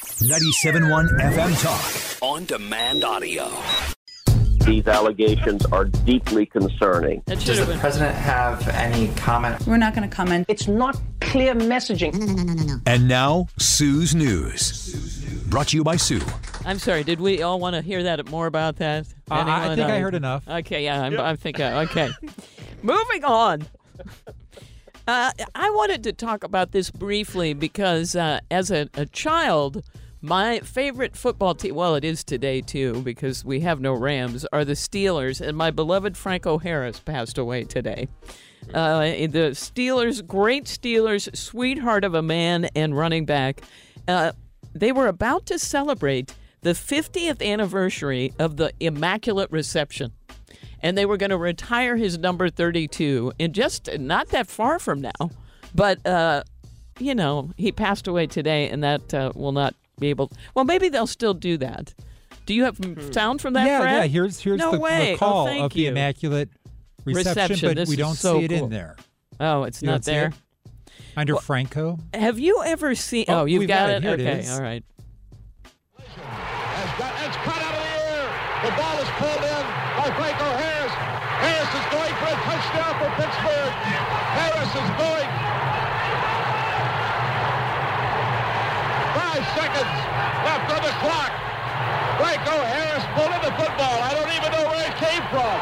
97.1 FM Talk. On demand audio. These allegations are deeply concerning. Does the been. president have any comment? We're not going to comment. It's not clear messaging. No, no, no, no, And now, Sue's News. Brought to you by Sue. I'm sorry. Did we all want to hear that more about that? Uh, I- I think I heard enough. Okay, yeah, I'm, I think I, okay. Moving on. Uh, I wanted to talk about this briefly because uh, as a, a child, my favorite football team, well, it is today too because we have no Rams, are the Steelers, and my beloved Franco Harris passed away today. Uh, the Steelers, great Steelers, sweetheart of a man and running back. Uh, they were about to celebrate the 50th anniversary of the Immaculate Reception. And they were going to retire his number 32 in just not that far from now. But, uh, you know, he passed away today, and that uh, will not be able. Well, maybe they'll still do that. Do you have sound from that, yeah, Fred? yeah. Here's here's no the, way. the call oh, thank of the you. immaculate reception, Reception. but This we don't so see it cool. in there. Oh, it's You not there. it? Under Franco. Have you ever seen? Oh, Oh, you've got, got it. it. Here it okay, is. all right. Has got, it's cut out of the air. The ball is pulled in by Franco Harris. Harris is going for a touchdown for Pittsburgh. Harris is going. Five seconds left on the clock. Franco Harris pulled in the football. I don't even know where it came from.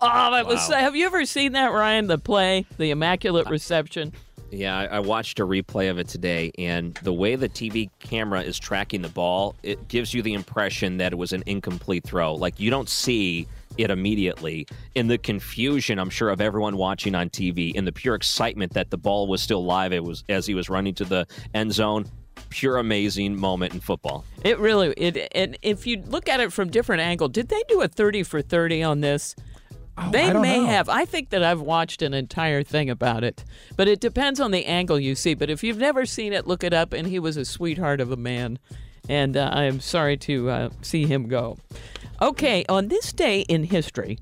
Oh, that was. Have you ever seen that, Ryan? The play, the Immaculate Reception. Yeah, I, I watched a replay of it today, and the way the TV camera is tracking the ball, it gives you the impression that it was an incomplete throw. Like you don't see it immediately. In the confusion, I'm sure of everyone watching on TV, in the pure excitement that the ball was still live, it was as he was running to the end zone. Pure amazing moment in football. It really. It. And if you look at it from different angle, did they do a thirty for thirty on this? They Oh, don't may know. have. I think that I've watched an entire thing about it, but it depends on the angle you see. But if you've never seen it, look it up. And he was a sweetheart of a man, and uh, I am sorry to uh, see him go. Okay, on this day in history,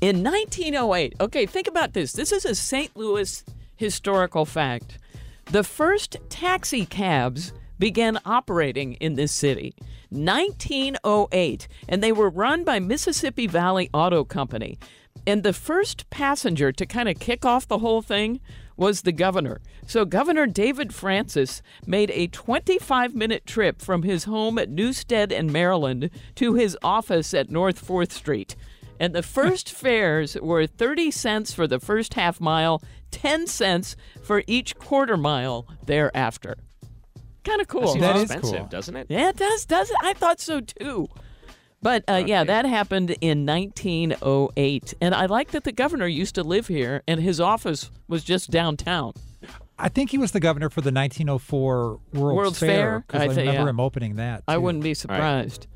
in 1908. Okay, think about this. This is a St. Louis historical fact. The first taxi cabs began operating in this city. 1908, and they were run by Mississippi Valley Auto Company. And the first passenger to kind of kick off the whole thing was the governor. So Governor David Francis made a 25 minute trip from his home at Newstead in Maryland to his office at North 4th Street. And the first fares were 30 cents for the first half mile, 10 cents for each quarter mile thereafter. Kind of cool. That seems expensive, cool. doesn't it? Yeah, it does, does it? I thought so too. But uh, yeah, that happened in 1908. And I like that the governor used to live here and his office was just downtown. I think he was the governor for the 1904 World's, World's Fair Fair? because I I, thi- remember yeah. him opening that. I wouldn't be surprised.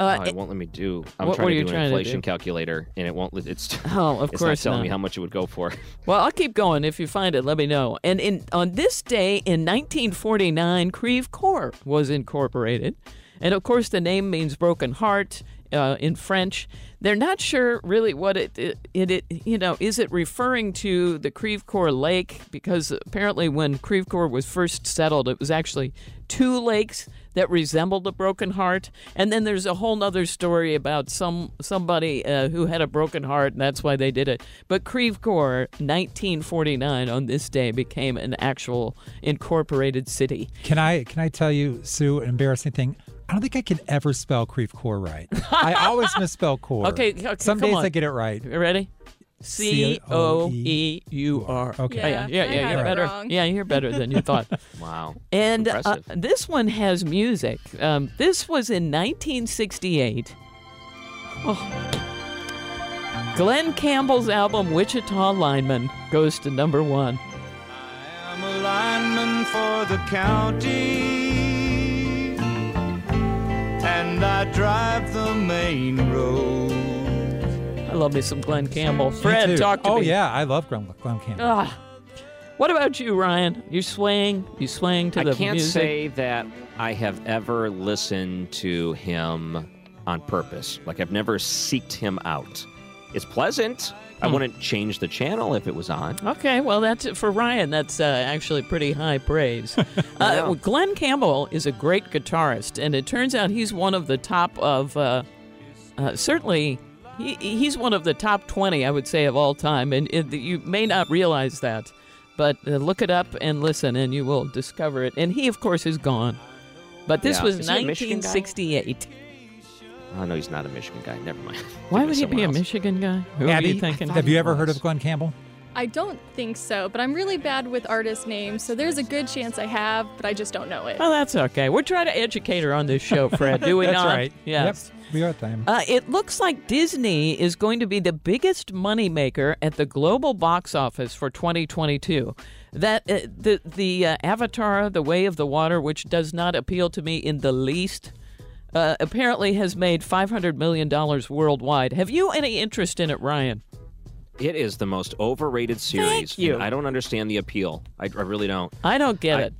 Uh, oh, it won't let me do. I'm what- trying what are to you do an trying to inflation do? calculator, and it won't. It's Oh, of it's course not telling not. me how much it would go for. Well, I'll keep going. If you find it, let me know. And in on this day in 1949, Creve Coeur was incorporated. And of course, the name means broken heart. uh, in French. They're not sure really what it, it, it, you know, is it referring to the Creve Coeur Lake? Because apparently when Creve Coeur was first settled, it was actually two lakes that resembled a broken heart. And then there's a whole other story about some somebody uh, who had a broken heart, and that's why they did it. But Creve Coeur, 1949, on this day, became an actual incorporated city. Can I can I tell you, Sue, an embarrassing thing? I don't think I can ever spell Creve Coeur right. I always misspell core. Okay, okay Some come days on. I get it right. You ready? C O E U R. Okay. Yeah, yeah, yeah. Yeah, you're it better. wrong. Yeah, you're better than you thought. Wow. And uh, this one has music. Um, this was in 1968. Oh. Glen Campbell's album Wichita Lineman goes to number one. I'm a lineman for the county, and I drive the main road. I love me some Glen Campbell. Me Fred, too. talk to oh, me. Oh yeah, I love Glen, Glen Campbell. Ah. What about you, Ryan? You swaying? You swaying to I the can't music? say that I have ever listened to him on purpose. Like I've never seeked him out. It's pleasant. I Hmm. wouldn't change the channel if it was on. Okay, well, that's it for Ryan. That's uh, actually pretty high praise. uh, well, Glen Campbell is a great guitarist, and it turns out he's one of the top of, uh, uh, certainly, he, he's one of the top 20, I would say, of all time. And it, you may not realize that, but uh, look it up and listen, and you will discover it. And he, of course, is gone. But this Yeah. was Is he a 1968. Oh no, he's not a Michigan guy. Never mind. Why would he be someone a. Michigan guy? Who are you thinking? have you ever heard of Glen Campbell? I don't think so, but I'm really bad with artist names, so there's a good chance I have, but I just don't know it. Oh, that's okay. We're trying to educate her on this show, Fred. Do we That's not? That's right. Yes. Yep, we are time. Uh, it looks like Disney is going to be the biggest moneymaker at the global box office for 2022. That uh, the the uh, Avatar: The Way of the Water, which does not appeal to me in the least, uh, apparently has made 500 million dollars worldwide. Have you any interest in it, Ryan? It is the most overrated series. Thank you. I don't understand the appeal. I, I really don't. I don't get I- it.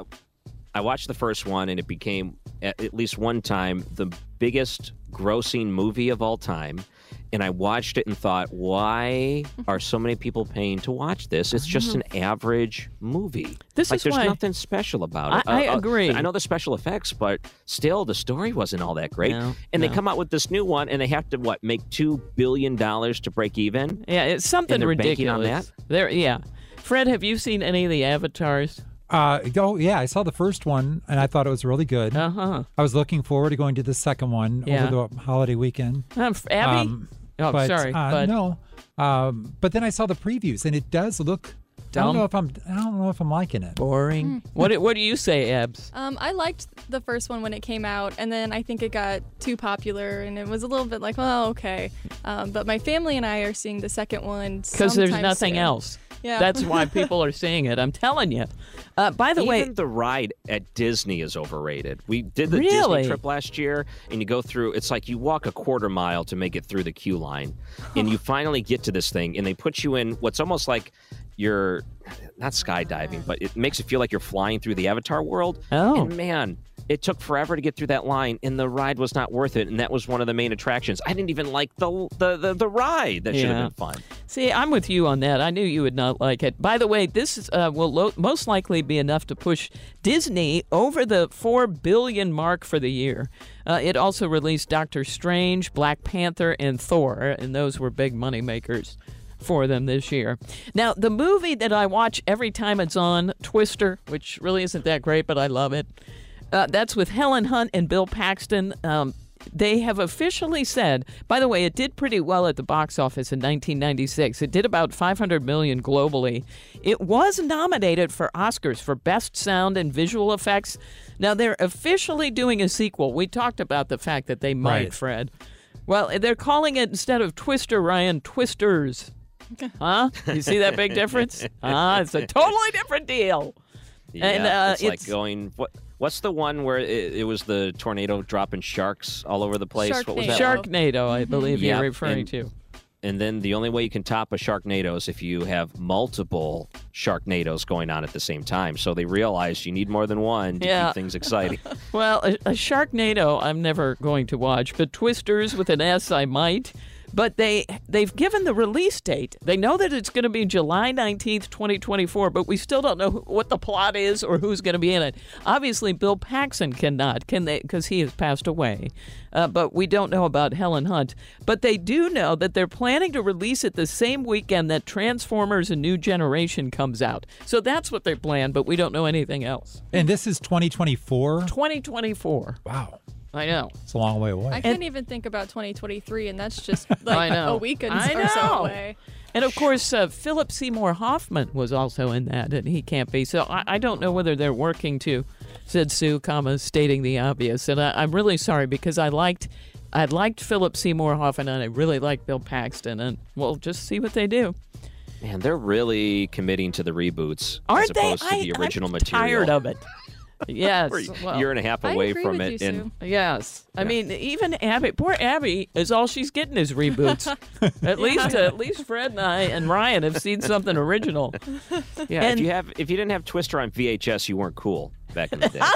I watched the first one, and it became at least one time the biggest grossing movie of all time. And I watched it and thought, why are so many people paying to watch this? It's just an average movie. Mm-hmm. This like, is there's why- nothing special about it. Uh, I- I agree. I know the special effects, but still, the story wasn't all that great. No, and they come out with this new one, and they have to what make two billion dollars to break even. Yeah, it's something they're banking on that. There, yeah. Fred, have you seen any of the avatars? Uh, oh yeah, I saw the first one and I thought it was really good. Uh huh. I was looking forward to going to the second one Yeah. over the holiday weekend. Um, Abby. Um, oh, but, sorry, uh, but no. Um, but then I saw the previews and it does look. I don't know if I'm. I don't know if I'm liking it. boring. What do- What do you say, Abs? Um, I liked the first one when it came out, and then I think it got too popular, and it was a little bit like, well, okay. Um, but my family and I are seeing the second one Because there's nothing soon. else. Yeah. That's why people are seeing it. I'm telling you. Uh, by the way, Even way, the ride at Disney is overrated. We did the Really? Disney trip last year, and you go through. It's like you walk a quarter mile to make it through the queue line, and you finally get to this thing, and they put you in what's almost like you're not skydiving, but it makes it feel like you're flying through the Avatar world. Oh. and man. It took forever to get through that line, and the ride was not worth it. And that was one of the main attractions. I didn't even like the the the, the ride. That should have been fun. see, I'm with you on that. I knew you would not like it. By the way, this uh, will lo- most likely be enough to push Disney over the four billion mark for the year. Uh, it also released Doctor Strange, Black Panther, and Thor, and those were big money makers for them this year. Now, the movie that I watch every time it's on, Twister, which really isn't that great, but I love it. Uh, that's with Helen Hunt and Bill Paxton. Um, they have officially said, by the way, it did pretty well at the box office in 1996. It did about 500 million globally. It was nominated for Oscars for Best Sound and Visual Effects. Now they're officially doing a sequel. We talked about the fact that they might, Right. Fred. Well, they're calling it instead of Twister, Ryan, Twisters. Huh? You see that big difference? Ah, it's a totally different deal. And, Yeah, uh, it's, like going. What? What's the one where it, it was the tornado dropping sharks all over the place? What was that? Sharknado. Sharknado, I mm-hmm. believe Yeah, you're referring and- to. and then the only way you can top a Sharknado is if you have multiple Sharknados going on at the same time. So they realize you need more than one to Yeah. keep things exciting. Well, a, a Sharknado, I'm never going to watch, but Twisters with an S, I might. But they they've given the release date. They know that it's going to be July 19th, 2024, but we still don't know what the plot is or who's going to be in it. Obviously, Bill Paxton cannot, can they? Because he has passed away. Uh, but we don't know about Helen Hunt. But they do know that they're planning to release it the same weekend that Transformers: A New Generation comes out. So that's what they plan, but we don't know anything else. And this is 2024. 2024. Wow. I know. It's a long way away. I can't even think about 2023, and that's just like I know. a weekend I or so know. away. And of course, uh, Philip Seymour Hoffman was also in that, and he can't be. So I, I don't know whether they're working to, said Sue, comma, stating the obvious. And I, I'm really sorry because I liked, I liked Philip Seymour Hoffman, and I really liked Bill Paxton, and we'll just see what they do. Man, they're really committing to the reboots Aren't as they? opposed to I- the original I'm material. tired of it. Yes, We're a well- year and a half away from it, you, and Yes, I mean even Abby, poor Abby, is all she's getting is reboots. at least, at least Fred and I and Ryan have seen something original. yeah, And- if you have if you didn't have Twister on VHS, you weren't cool back in the day.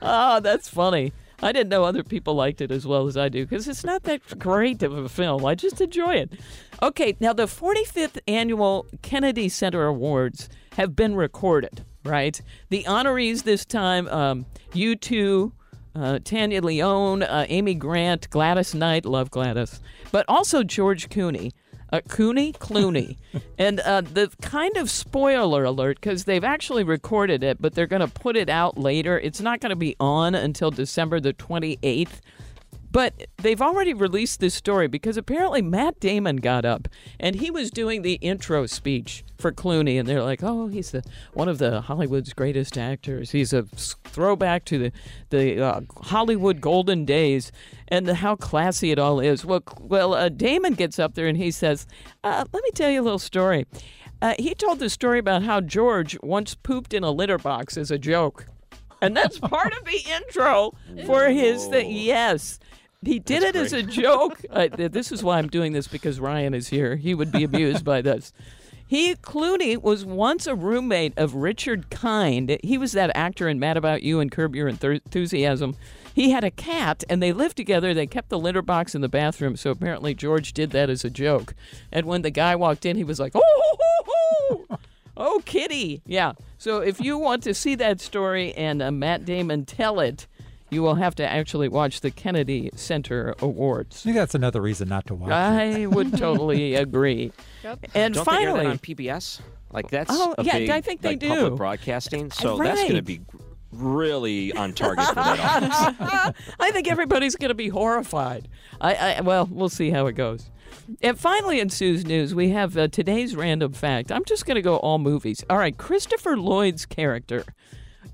Oh, that's funny. I didn't know other people liked it as well as I do because it's not that great of a film. I just enjoy it. Okay, now the 45th annual Kennedy Center Awards have been recorded, right? The honorees this time, um, U2, uh, Tania León, uh, Amy Grant, Gladys Knight, love Gladys, but also George Cooney. Uh, Cooney? Clooney. and uh, the kind of spoiler alert, because they've actually recorded it, but they're going to put it out later. It's not going to be on until December the 28th. But they've already released this story because apparently Matt Damon got up and he was doing the intro speech for Clooney, and they're like, "Oh, he's the one of the Hollywood's greatest actors. He's a throwback to the the uh, Hollywood golden days and how classy it all is." Well, well, uh, Damon gets up there and he says, uh, "Let me tell you a little story." Uh, he told the story about how George once pooped in a litter box as a joke. And that's part of the intro for his thing. Yes. He did it as a joke. This is why I'm doing this because Ryan is here. He would be abused by this. He Clooney was once a roommate of Richard Kind. He was that actor in Mad About You and Curb Your Enthusiasm. He had a cat, and they lived together. They kept the litter box in the bathroom, so apparently George did that as a joke. And when the guy walked in, he was like, "Oh, ho, ho, ho. oh, kitty!" Yeah. So if you want to see that story and uh, Matt Damon tell it, you will have to actually watch the Kennedy Center Awards. I think that's another reason not to watch. it. I would totally agree. And Don't finally, they air that on PBS? Like that's Oh, a yeah, big, I think they like, do. public broadcasting. So that's going to be really on target for that audience. I think everybody's going to be horrified. I, I well, we'll see how it goes. And finally, in Sue's news, we have uh, today's random fact. I'm just going to go all movies. All right, Christopher Lloyd's character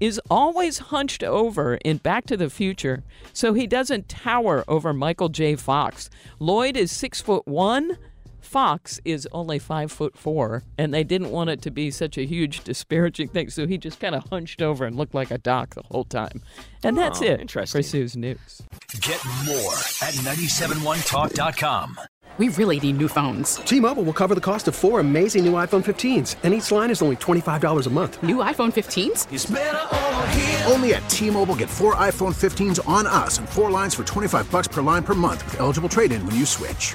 is always hunched over in Back to the Future, so he doesn't tower over Michael J. Fox. Lloyd is six foot one. Fox is only five foot four, and they didn't want it to be such a huge disparaging thing, so he just kind of hunched over and looked like a doc the whole time. And that's Oh, it interesting. for Sue's news. Get more at 971talk.com. We really need new phones. T-Mobile will cover the cost of four amazing new iPhone 15s, and each line is only $25 a month. New iPhone 15s? Only at T-Mobile get four iPhone 15s on us and four lines for 25 bucks per line per month with eligible trade-in when you switch.